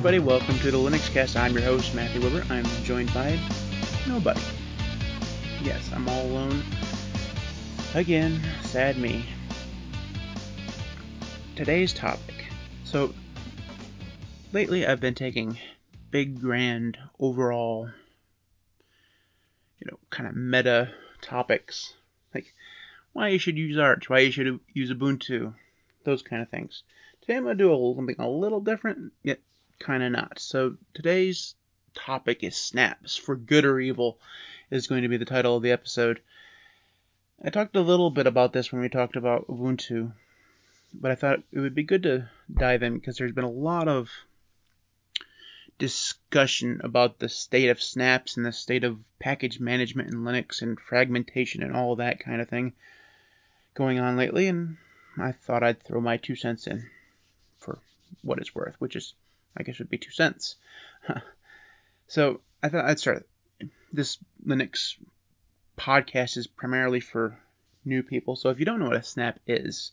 everybody. Welcome to the Linux Cast. I'm your host, Matthew Weber. I'm joined by nobody. Yes, I'm all alone. Again, sad me. Today's topic. So, lately I've been taking big, grand, overall, you know, kind of meta topics. Like, why you should use Arch, why you should use Ubuntu, those kind of things. Today I'm going to do a, something a little different, yet kind of not. So today's topic is snaps. For good or evil is going to be the title of the episode. I talked a little bit about this when we talked about Ubuntu, but I thought it would be good to dive in because there's been a lot of discussion about the state of snaps and the state of package management in Linux and fragmentation and all that kind of thing going on lately, and I thought I'd throw my two cents in for what it's worth, which is, I guess, it would be two cents. so I thought I'd start. This Linux podcast is primarily for new people. So if you don't know what a snap is,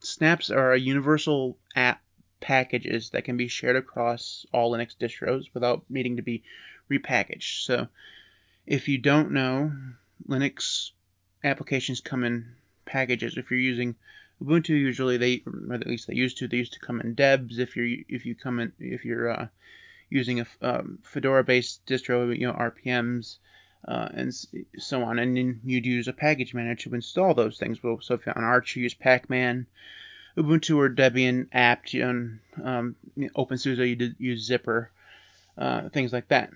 snaps are universal app packages that can be shared across all Linux distros without needing to be repackaged. So if you don't know, Linux applications come in packages. If you're using Ubuntu usually they, or at least they used to, they used to come in debs. If you're if you come in if you're uh, using a um, Fedora-based distro, you know RPMs uh, and so on, and then you'd use a package manager to install those things. Well, so if you're on Arch, you use Pacman. Ubuntu or Debian apt, on um, OpenSUSE, you use Zypper, uh, things like that.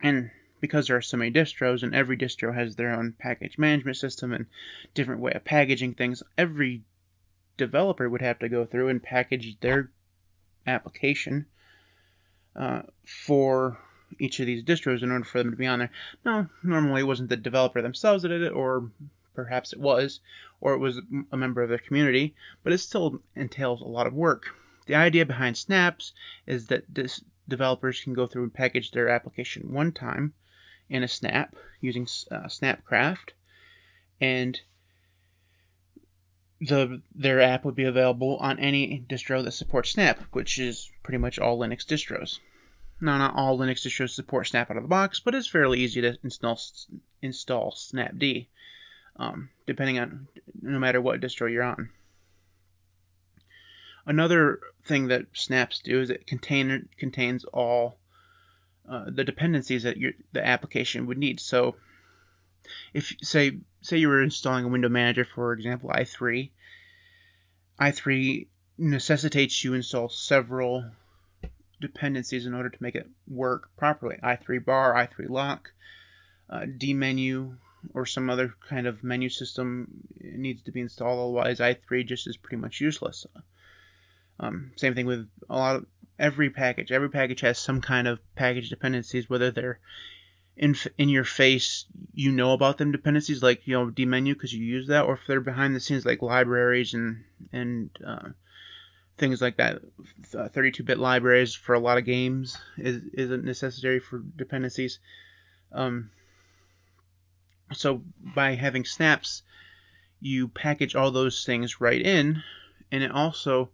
And because there are so many distros and every distro has their own package management system and different way of packaging things, every developer would have to go through and package their application uh, for each of these distros in order for them to be on there. Now, normally it wasn't the developer themselves that did it, or perhaps it was, or it was a member of the community, but it still entails a lot of work. The idea behind snaps is that this developers can go through and package their application one time in a snap using uh, Snapcraft, and the their app would be available on any distro that supports Snap, which is pretty much all Linux distros. Now, not all Linux distros support Snap out of the box, but it's fairly easy to install install Snapd, um, depending on no matter what distro you're on. Another thing that snaps do is it contain, contains all uh, the dependencies that your the application would need. So, if say say you were installing a window manager, for example, i3, i3 necessitates you install several dependencies in order to make it work properly. i3 bar, i3 lock, uh, dmenu, or some other kind of menu system needs to be installed. Otherwise, i3 just is pretty much useless. Um, same thing with a lot of every package. Every package has some kind of package dependencies, whether they're in in your face, you know about them dependencies like you know dmenu because you use that, or if they're behind the scenes like libraries and and uh, things like that. 32-bit libraries for a lot of games is isn't necessary for dependencies. Um, so by having snaps, you package all those things right in, and it also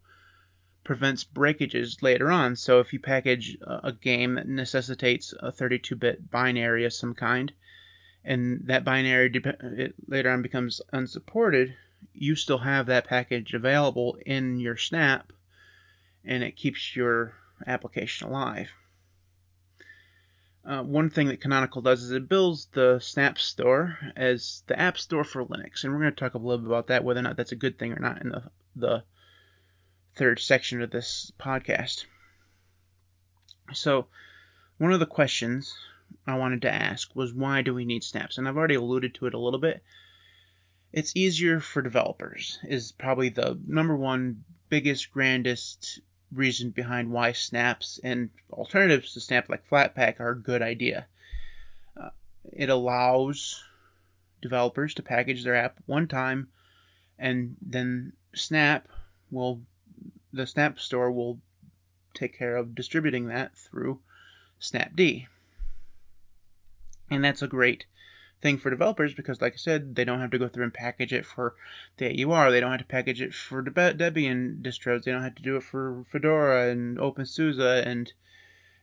prevents breakages later on. So if you package a game that necessitates a 32-bit binary of some kind, and that binary de- later on becomes unsupported, you still have that package available in your snap, and it keeps your application alive. Uh, one thing that Canonical does is it builds the Snap Store as the App Store for Linux, and we're going to talk a little bit about that, whether or not that's a good thing or not in the the third section of this podcast. So, one of the questions I wanted to ask was why do we need snaps? And I've already alluded to it a little bit. It's easier for developers, is probably the number one biggest, grandest reason behind why snaps and alternatives to snap like Flatpak are a good idea. Uh, it allows developers to package their app one time, and then Snap will the Snap Store will take care of distributing that through Snapd. And that's a great thing for developers because, like I said, they don't have to go through and package it for the AUR. They don't have to package it for Debian distros. They don't have to do it for Fedora and OpenSUSE and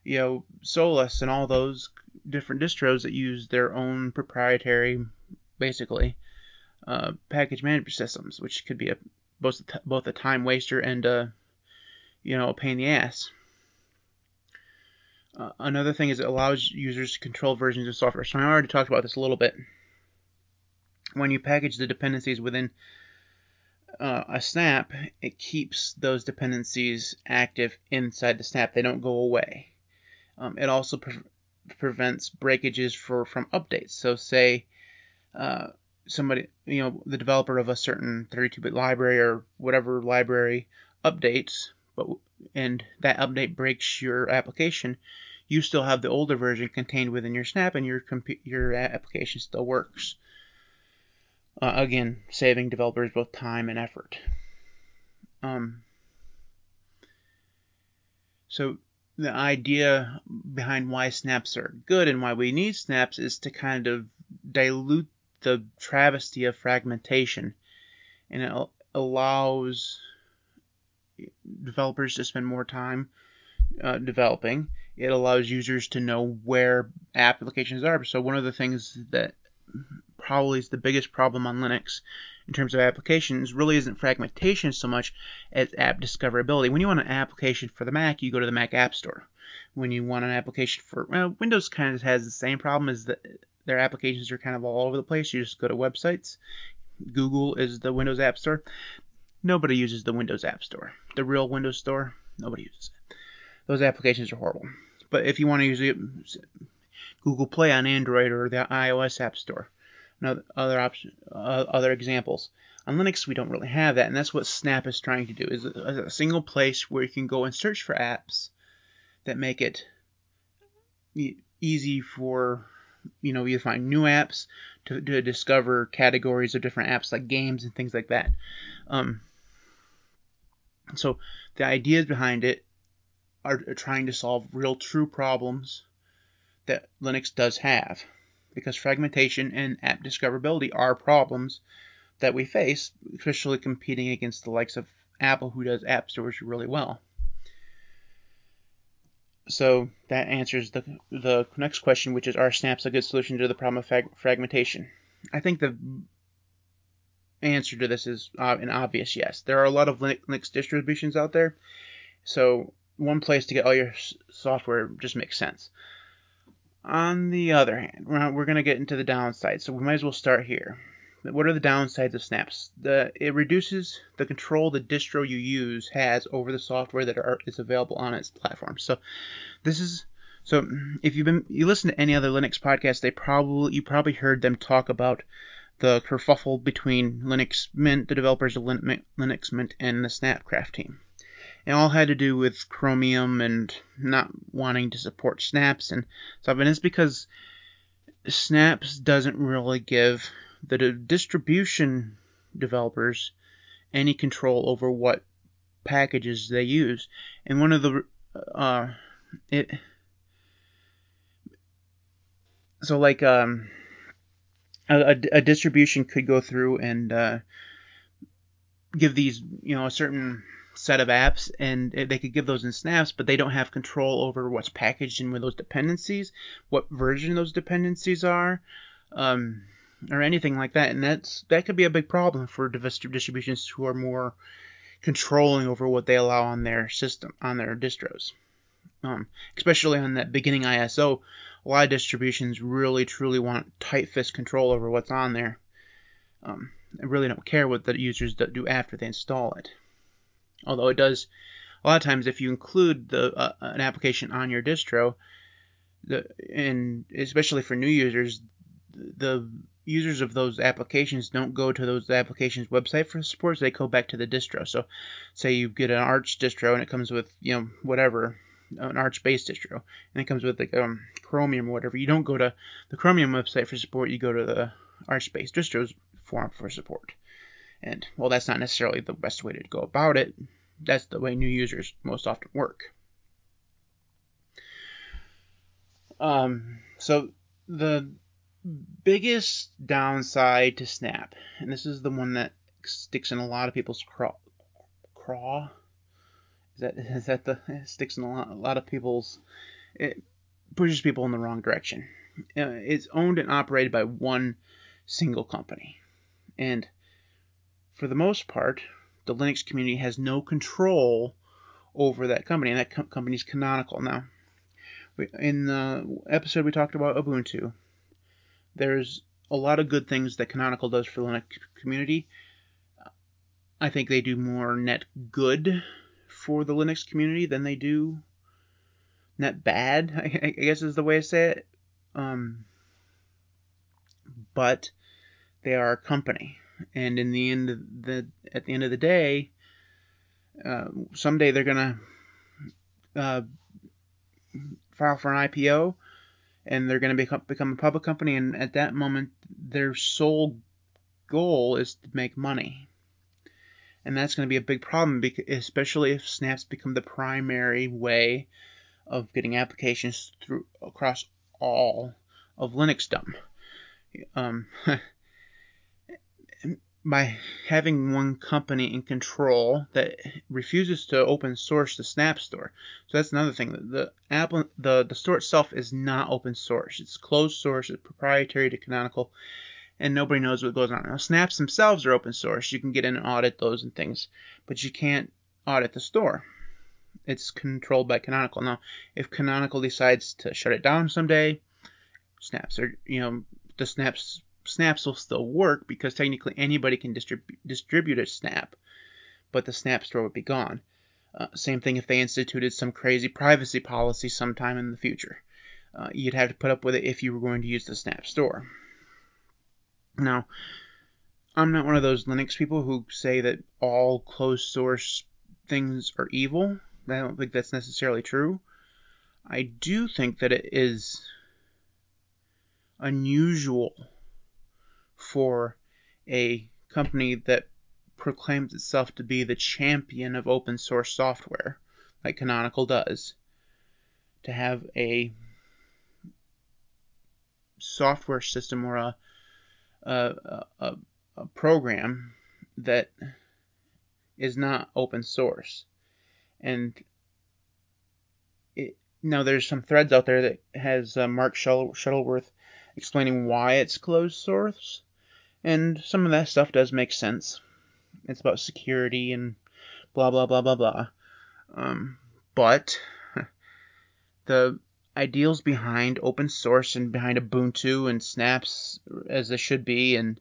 you know Solus and all those different distros that use their own proprietary, basically, uh, package management systems, which could be a both both a time waster and a you know a pain in the ass. Uh, another thing is it allows users to control versions of software. So I already talked about this a little bit. When you package the dependencies within uh, a snap, it keeps those dependencies active inside the snap. They don't go away. Um, it also pre- prevents breakages for from updates. So say uh, somebody, you know, the developer of a certain 32-bit library or whatever library updates, but and that update breaks your application, you still have the older version contained within your snap, and your your application still works. Uh, again, saving developers both time and effort. Um, so the idea behind why snaps are good and why we need snaps is to kind of dilute the travesty of fragmentation, and it allows developers to spend more time uh, developing. It allows users to know where applications are. So one of the things that probably is the biggest problem on Linux in terms of applications really isn't fragmentation so much as app discoverability. When you want an application for the Mac, you go to the Mac App Store. When you want an application for well, Windows, kind of has the same problem as that their applications are kind of all over the place. You just go to websites. Google is the Windows App Store. Nobody uses the Windows App Store. The real Windows Store, nobody uses it. Those applications are horrible. But if you want to use it, Google Play on Android or the iOS App Store, other option, uh, other examples. On Linux, we don't really have that, and that's what Snap is trying to do: is a, a single place where you can go and search for apps that make it easy for you know you find new apps to, to discover categories of different apps like games and things like that. Um, so the ideas behind it are trying to solve real true problems that Linux does have because fragmentation and app discoverability are problems that we face, especially competing against the likes of Apple, who does app stores really well. So that answers the the next question, which is: Are snaps a good solution to the problem of fragmentation? I think the answer to this is uh, an obvious yes. There are a lot of Linux distributions out there, so one place to get all your software just makes sense. On the other hand, we're going to get into the downsides, so we might as well start here. What are the downsides of snaps? The, it reduces the control the distro you use has over the software that are, is available on its platform. So this is so if you've been you listen to any other Linux podcast, they probably you probably heard them talk about the kerfuffle between Linux Mint, the developers of Linux Mint, and the Snapcraft team. It all had to do with Chromium and not wanting to support snaps and stuff. And it's because snaps doesn't really give the distribution developers any control over what packages they use. And one of the uh, it so like um a, a distribution could go through and uh, give these you know a certain set of apps and they could give those in snaps, but they don't have control over what's packaged in with those dependencies, what version those dependencies are, um, or anything like that. And that's that could be a big problem for distributions who are more controlling over what they allow on their system, on their distros. Um, especially on that beginning ISO, a lot of distributions really truly want tight fist control over what's on there. Um, I really don't care what the users do after they install it. Although it does, a lot of times if you include the uh, an application on your distro, the and especially for new users, the users of those applications don't go to those applications website for support. They go back to the distro. So, say you get an Arch distro and it comes with you know whatever an Arch based distro and it comes with like um, Chromium or whatever. You don't go to the Chromium website for support. You go to the Arch based distros forum for support. And well, that's not necessarily the best way to go about it. That's the way new users most often work. Um, so the biggest downside to Snap, and this is the one that sticks in a lot of people's craw. Craw. Is that is that the sticks in a lot, a lot of people's? It pushes people in the wrong direction. Uh, it's owned and operated by one single company, and for the most part, the Linux community has no control over that company, and that co- company is Canonical. Now, in the episode we talked about Ubuntu, there's a lot of good things that Canonical does for the Linux community. I think they do more net good for the Linux community than they do net bad. I, guess is the way I say it. Um, but they are a company, and in the end, the at the end of the day, uh, someday they're gonna uh, file for an IPO, and they're gonna become become a public company, and at that moment, their sole goal is to make money. And that's going to be a big problem, especially if snaps become the primary way of getting applications through across all of Linuxdom. Um, by having one company in control that refuses to open source the Snap Store. So that's another thing. The Apple, the the store itself is not open source. It's closed source. It's proprietary to Canonical, and nobody knows what goes on. Now, Snaps themselves are open source. You can get in and audit those and things, but you can't audit the store. It's controlled by Canonical. Now, if Canonical decides to shut it down someday, Snaps are, you know, the Snaps snaps will still work because technically anybody can distrib- distribute a snap, but the snap store would be gone. Uh, same thing if they instituted some crazy privacy policy sometime in the future. Uh, you'd have to put up with it if you were going to use the snap store. Now, I'm not one of those Linux people who say that all closed source things are evil. I don't think that's necessarily true. I do think that it is unusual for a company that proclaims itself to be the champion of open source software, like Canonical does, to have a software system or a a, a, a program that is not open source. And it, now there's some threads out there that has uh, Mark Shuttleworth explaining why it's closed source and some of that stuff does make sense. It's about security and blah blah blah blah blah. Um, but the ideals behind open source and behind Ubuntu and Snaps, as they should be, and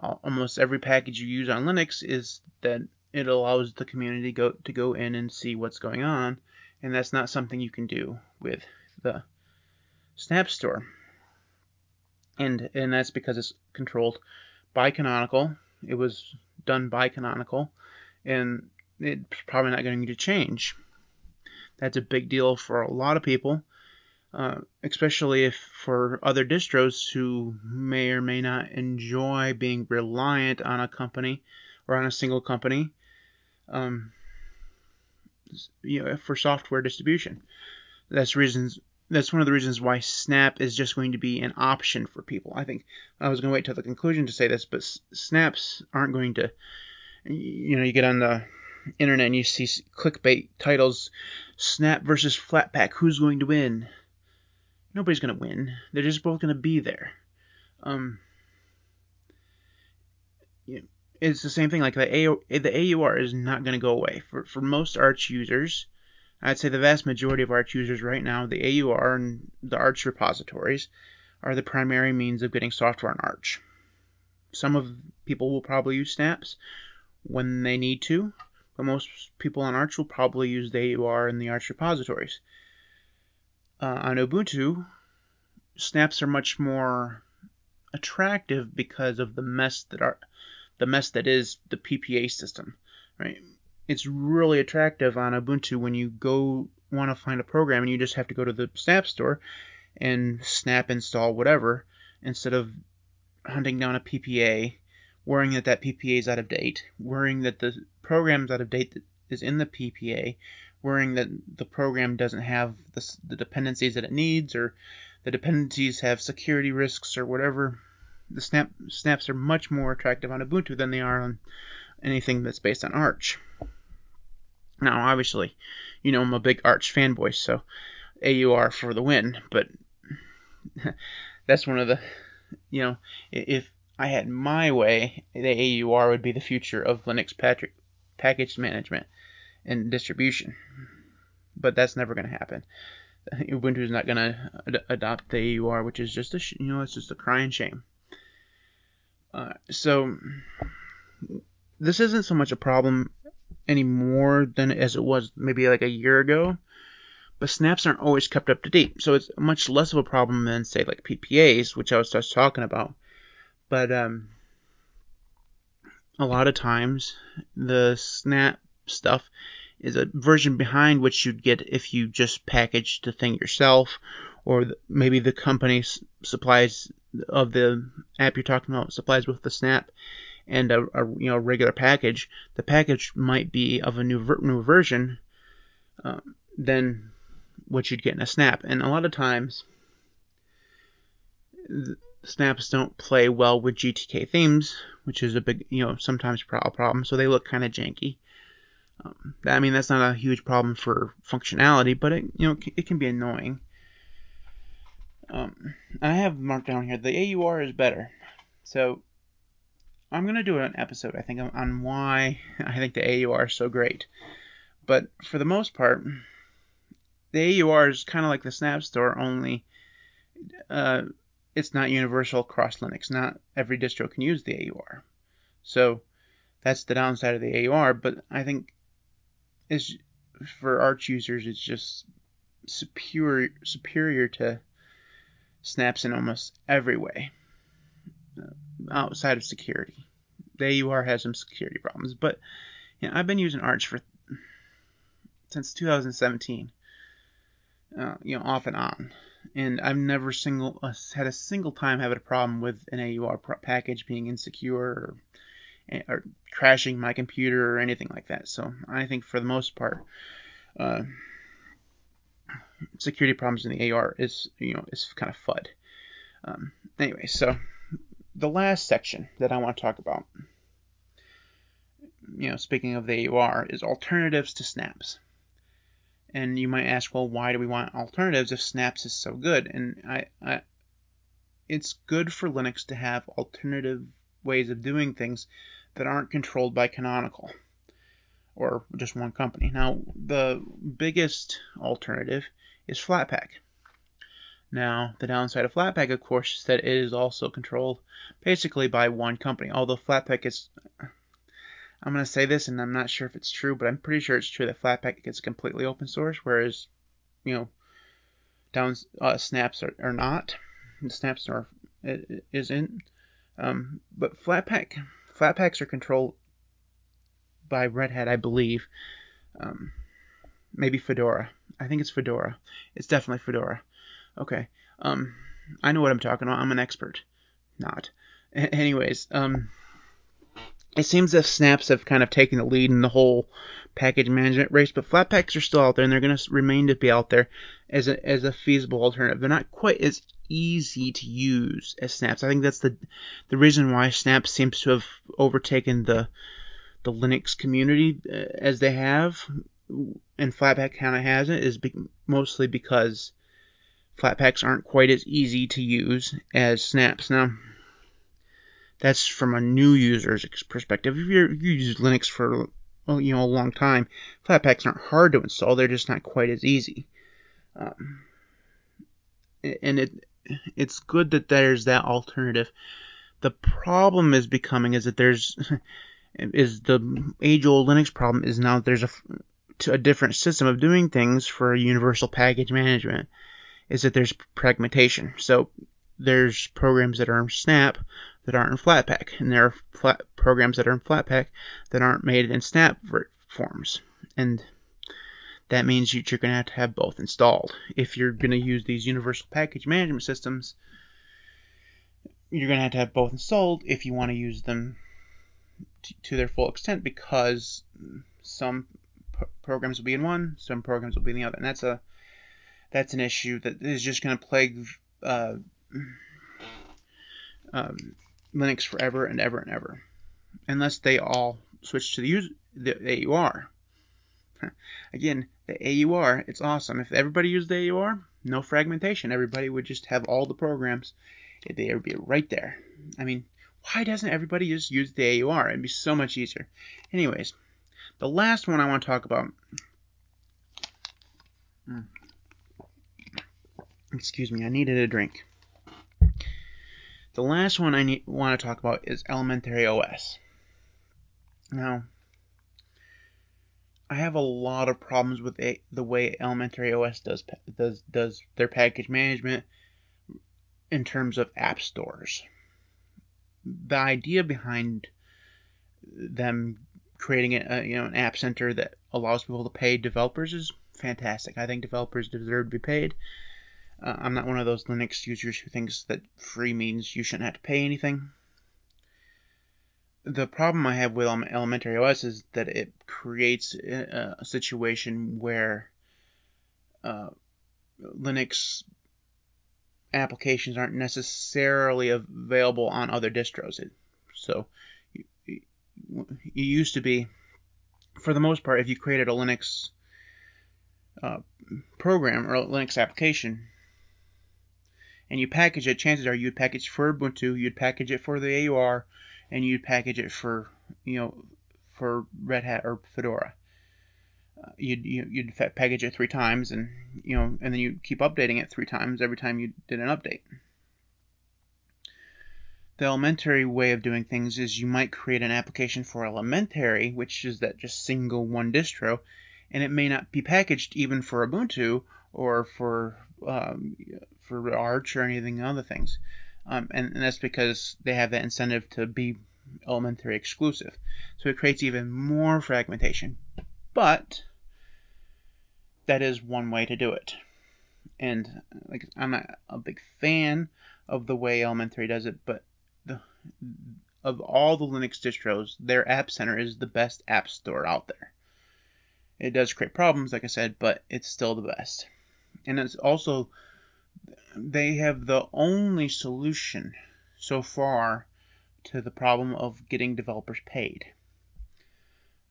almost every package you use on Linux is that it allows the community go to go in and see what's going on, and that's not something you can do with the Snap Store. And and that's because it's controlled by Canonical. It was done by Canonical, and it's probably not going to change. That's a big deal for a lot of people, uh, especially if for other distros who may or may not enjoy being reliant on a company or on a single company. Um, you know, for software distribution. That's reasons that's one of the reasons why Snap is just going to be an option for people. I think I was going to wait till the conclusion to say this, but Snaps aren't going to. You know, you get on the internet and you see clickbait titles: Snap versus Flatpak. Who's going to win? Nobody's going to win. They're just both going to be there. Um, it's the same thing. Like the AO, the AUR is not going to go away for for most Arch users I'd say the vast majority of Arch users right now, the AUR and the Arch repositories, are the primary means of getting software on Arch. Some of people will probably use snaps when they need to, but most people on Arch will probably use the AUR and the Arch repositories. Uh, on Ubuntu, snaps are much more attractive because of the mess that are the mess that is the PPA system, right? it's really attractive on Ubuntu when you go want to find a program and you just have to go to the Snap store and snap install whatever instead of hunting down a PPA, worrying that that PPA is out of date, worrying that the program's out of date that is in the PPA, worrying that the program doesn't have the, the dependencies that it needs or the dependencies have security risks or whatever, the snap snaps are much more attractive on Ubuntu than they are on anything that's based on Arch. Now, obviously, you know I'm a big Arch fanboy, so AUR for the win. But that's one of the, you know, if I had my way, the AUR would be the future of Linux package management and distribution. But that's never going to happen. Ubuntu is not going to ad- adopt the AUR, which is just a sh- you know it's just a crying shame. Uh, so this isn't so much a problem anymore than as it was maybe like a year ago. But snaps aren't always kept up to date, so it's much less of a problem than say like PPAs, which I was just talking about. But um, a lot of times the snap stuff is a version behind which you'd get if you just packaged the thing yourself, or maybe the company supplies of the app you're talking about supplies with the snap and a, a you know regular package. The package might be of a new ver- new version uh, than what you'd get in a snap, and a lot of times. snaps don't play well with GTK themes, which is a big, you know, sometimes problem. So they look kind of janky. Um, I mean, that's not a huge problem for functionality, but it, you know, it can be annoying. Um, I have marked down here the AUR is better. So I'm gonna do an episode, I think, on why I think the AUR is so great. But for the most part, the AUR is kind of like the Snap Store, only uh, it's not universal across Linux. Not every distro can use the AUR. So that's the downside of the AUR. But I think is for Arch users, it's just superior superior to snaps in almost every way uh, outside of security. The AUR has some security problems, but you know, I've been using Arch for since 2017, uh, you know, off and on, and I've never single uh, had a single time have a problem with an AUR package being insecure or or crashing my computer or anything like that. So I think for the most part, uh, security problems in the AUR is you know is kind of fud. Um, anyway, so the last section that I want to talk about, you know, speaking of the AUR, is alternatives to snaps. And you might ask, well, why do we want alternatives if snaps is so good? And I, I it's good for Linux to have alternative ways of doing things that aren't controlled by Canonical or just one company. Now, the biggest alternative is Flatpak. Now, the downside of Flatpak, of course, is that it is also controlled basically by one company. Although Flatpak is, I'm going to say this, and I'm not sure if it's true, but I'm pretty sure it's true that Flatpak is completely open source, whereas, you know, down uh, snaps are, are not. Snaps are isn't. Um, but Flatpak Flatpaks are controlled by Red Hat, I believe. Um, maybe Fedora. I think it's Fedora. It's definitely Fedora. Okay. Um, I know what I'm talking about. I'm an expert. Not. A- anyways, um, it seems that snaps have kind of taken the lead in the whole package management race, but Flatpaks are still out there, and they're going to remain to be out there as a as a feasible alternative. They're not quite as easy to use as snaps. I think that's the the reason why snaps seems to have overtaken the the Linux community uh, as they have, and Flatpak kind of hasn't, is be- mostly because Flatpaks aren't quite as easy to use as snaps. Now, that's from a new user's perspective. If you're, you use Linux for well, you know a long time, Flatpaks aren't hard to install. They're just not quite as easy. Um, and it it's good that there's that alternative. The problem is becoming is that there's is the age old Linux problem is now there's a, a different system of doing things for universal package management. Is that there's fragmentation. So there's programs that are in Snap that aren't in Flatpak, and there are flat programs that are in Flatpak that aren't made in Snap forms. And that means you're going to have to have both installed. If you're going to use these universal package management systems, you're going to have to have both installed if you want to use them t- to their full extent because some p- programs will be in one, some programs will be in the other. And that's a that's an issue that is just going to plague uh, um, Linux forever and ever and ever, unless they all switch to the, use, the AUR. Again, the AUR, it's awesome. If everybody used the AUR, no fragmentation. Everybody would just have all the programs. They would be right there. I mean, why doesn't everybody just use the AUR? It'd be so much easier. Anyways, the last one I want to talk about. Hmm. Excuse me, I needed a drink. The last one I need, want to talk about is Elementary OS. Now, I have a lot of problems with the way Elementary OS does does does their package management in terms of app stores. The idea behind them creating a, you know an app center that allows people to pay developers is fantastic. I think developers deserve to be paid. Uh, I'm not one of those Linux users who thinks that free means you shouldn't have to pay anything the problem I have with elementary OS is that it creates a, a situation where uh, Linux applications aren't necessarily available on other distros. It, so you, used to be, for the most part, if you created a Linux uh, program or a Linux application and you package it, chances are you'd package for Ubuntu, you'd package it for the AUR, and you'd package it for you know for Red Hat or Fedora. Uh, you'd you'd package it three times, and you know, and then you keep updating it three times every time you did an update. The elementary way of doing things is you might create an application for elementary, which is that just single one distro, and it may not be packaged even for Ubuntu or for um, for Arch or anything other things um, and, and that's because they have that incentive to be elementary exclusive. So it creates even more fragmentation. But that is one way to do it. And like I'm not a big fan of the way elementary does it, but the of all the Linux distros, their App Center is the best app store out there. It does create problems, like I said, but it's still the best. And it's also they have the only solution so far to the problem of getting developers paid.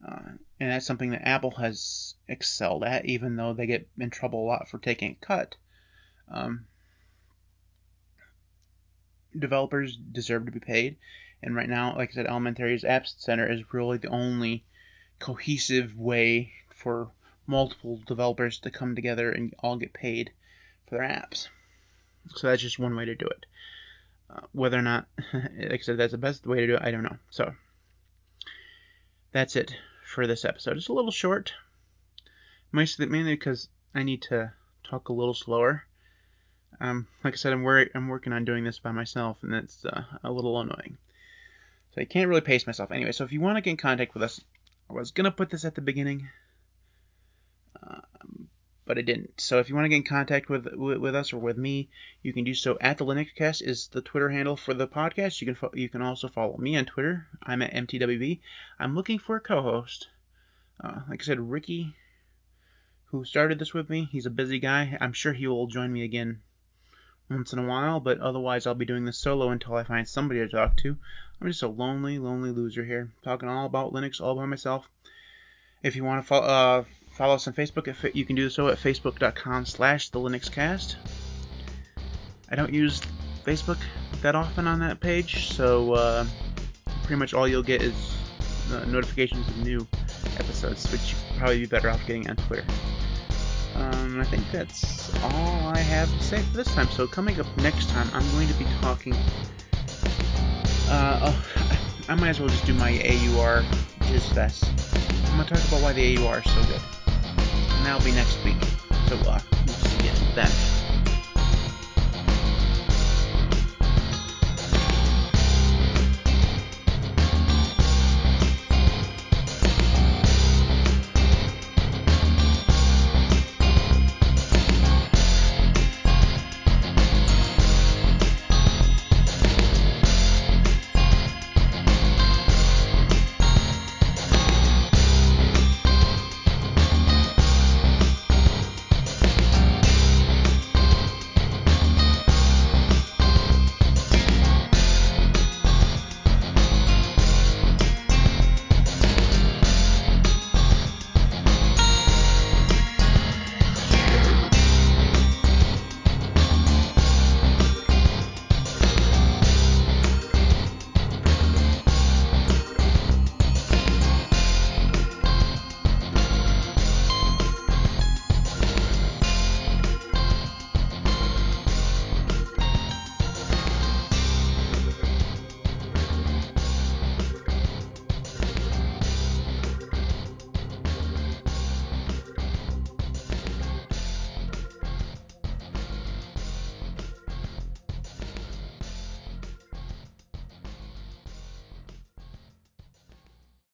Uh, and that's something that Apple has excelled at, even though they get in trouble a lot for taking a cut. Um, developers deserve to be paid, and right now, like I said, Elementary's App Center is really the only cohesive way for multiple developers to come together and all get paid for their apps. So that's just one way to do it. Uh, whether or not, like I said, that's the best way to do it, I don't know. So that's it for this episode. It's a little short, mainly because I need to talk a little slower. Um, like I said, I'm worried, I'm working on doing this by myself, and that's uh, a little annoying. So I can't really pace myself. Anyway, so if you want to get in contact with us, I was gonna put this at the beginning. But I didn't. So if you want to get in contact with, with, with us or with me, you can do so at the LinuxCast is the Twitter handle for the podcast. You can fo- you can also follow me on Twitter. I'm at mtwb. I'm looking for a co-host. Uh, like I said, Ricky, who started this with me, he's a busy guy. I'm sure he will join me again once in a while, but otherwise I'll be doing this solo until I find somebody to talk to. I'm just a lonely, lonely loser here, talking all about Linux all by myself. If you want to follow, uh, follow us on Facebook. If you can do so at facebook.com slash the LinuxCast. I don't use Facebook that often on that page, so uh, pretty much all you'll get is uh, notifications of new episodes, which you'd probably be better off getting on Twitter. Um, I think that's all I have to say for this time. So coming up next time, I'm going to be talking. Uh, oh, I might as well just do my AUR Jizz Fest. I'm gonna talk about why the AUR is so good that'll be next week. So uh, we'll see you then.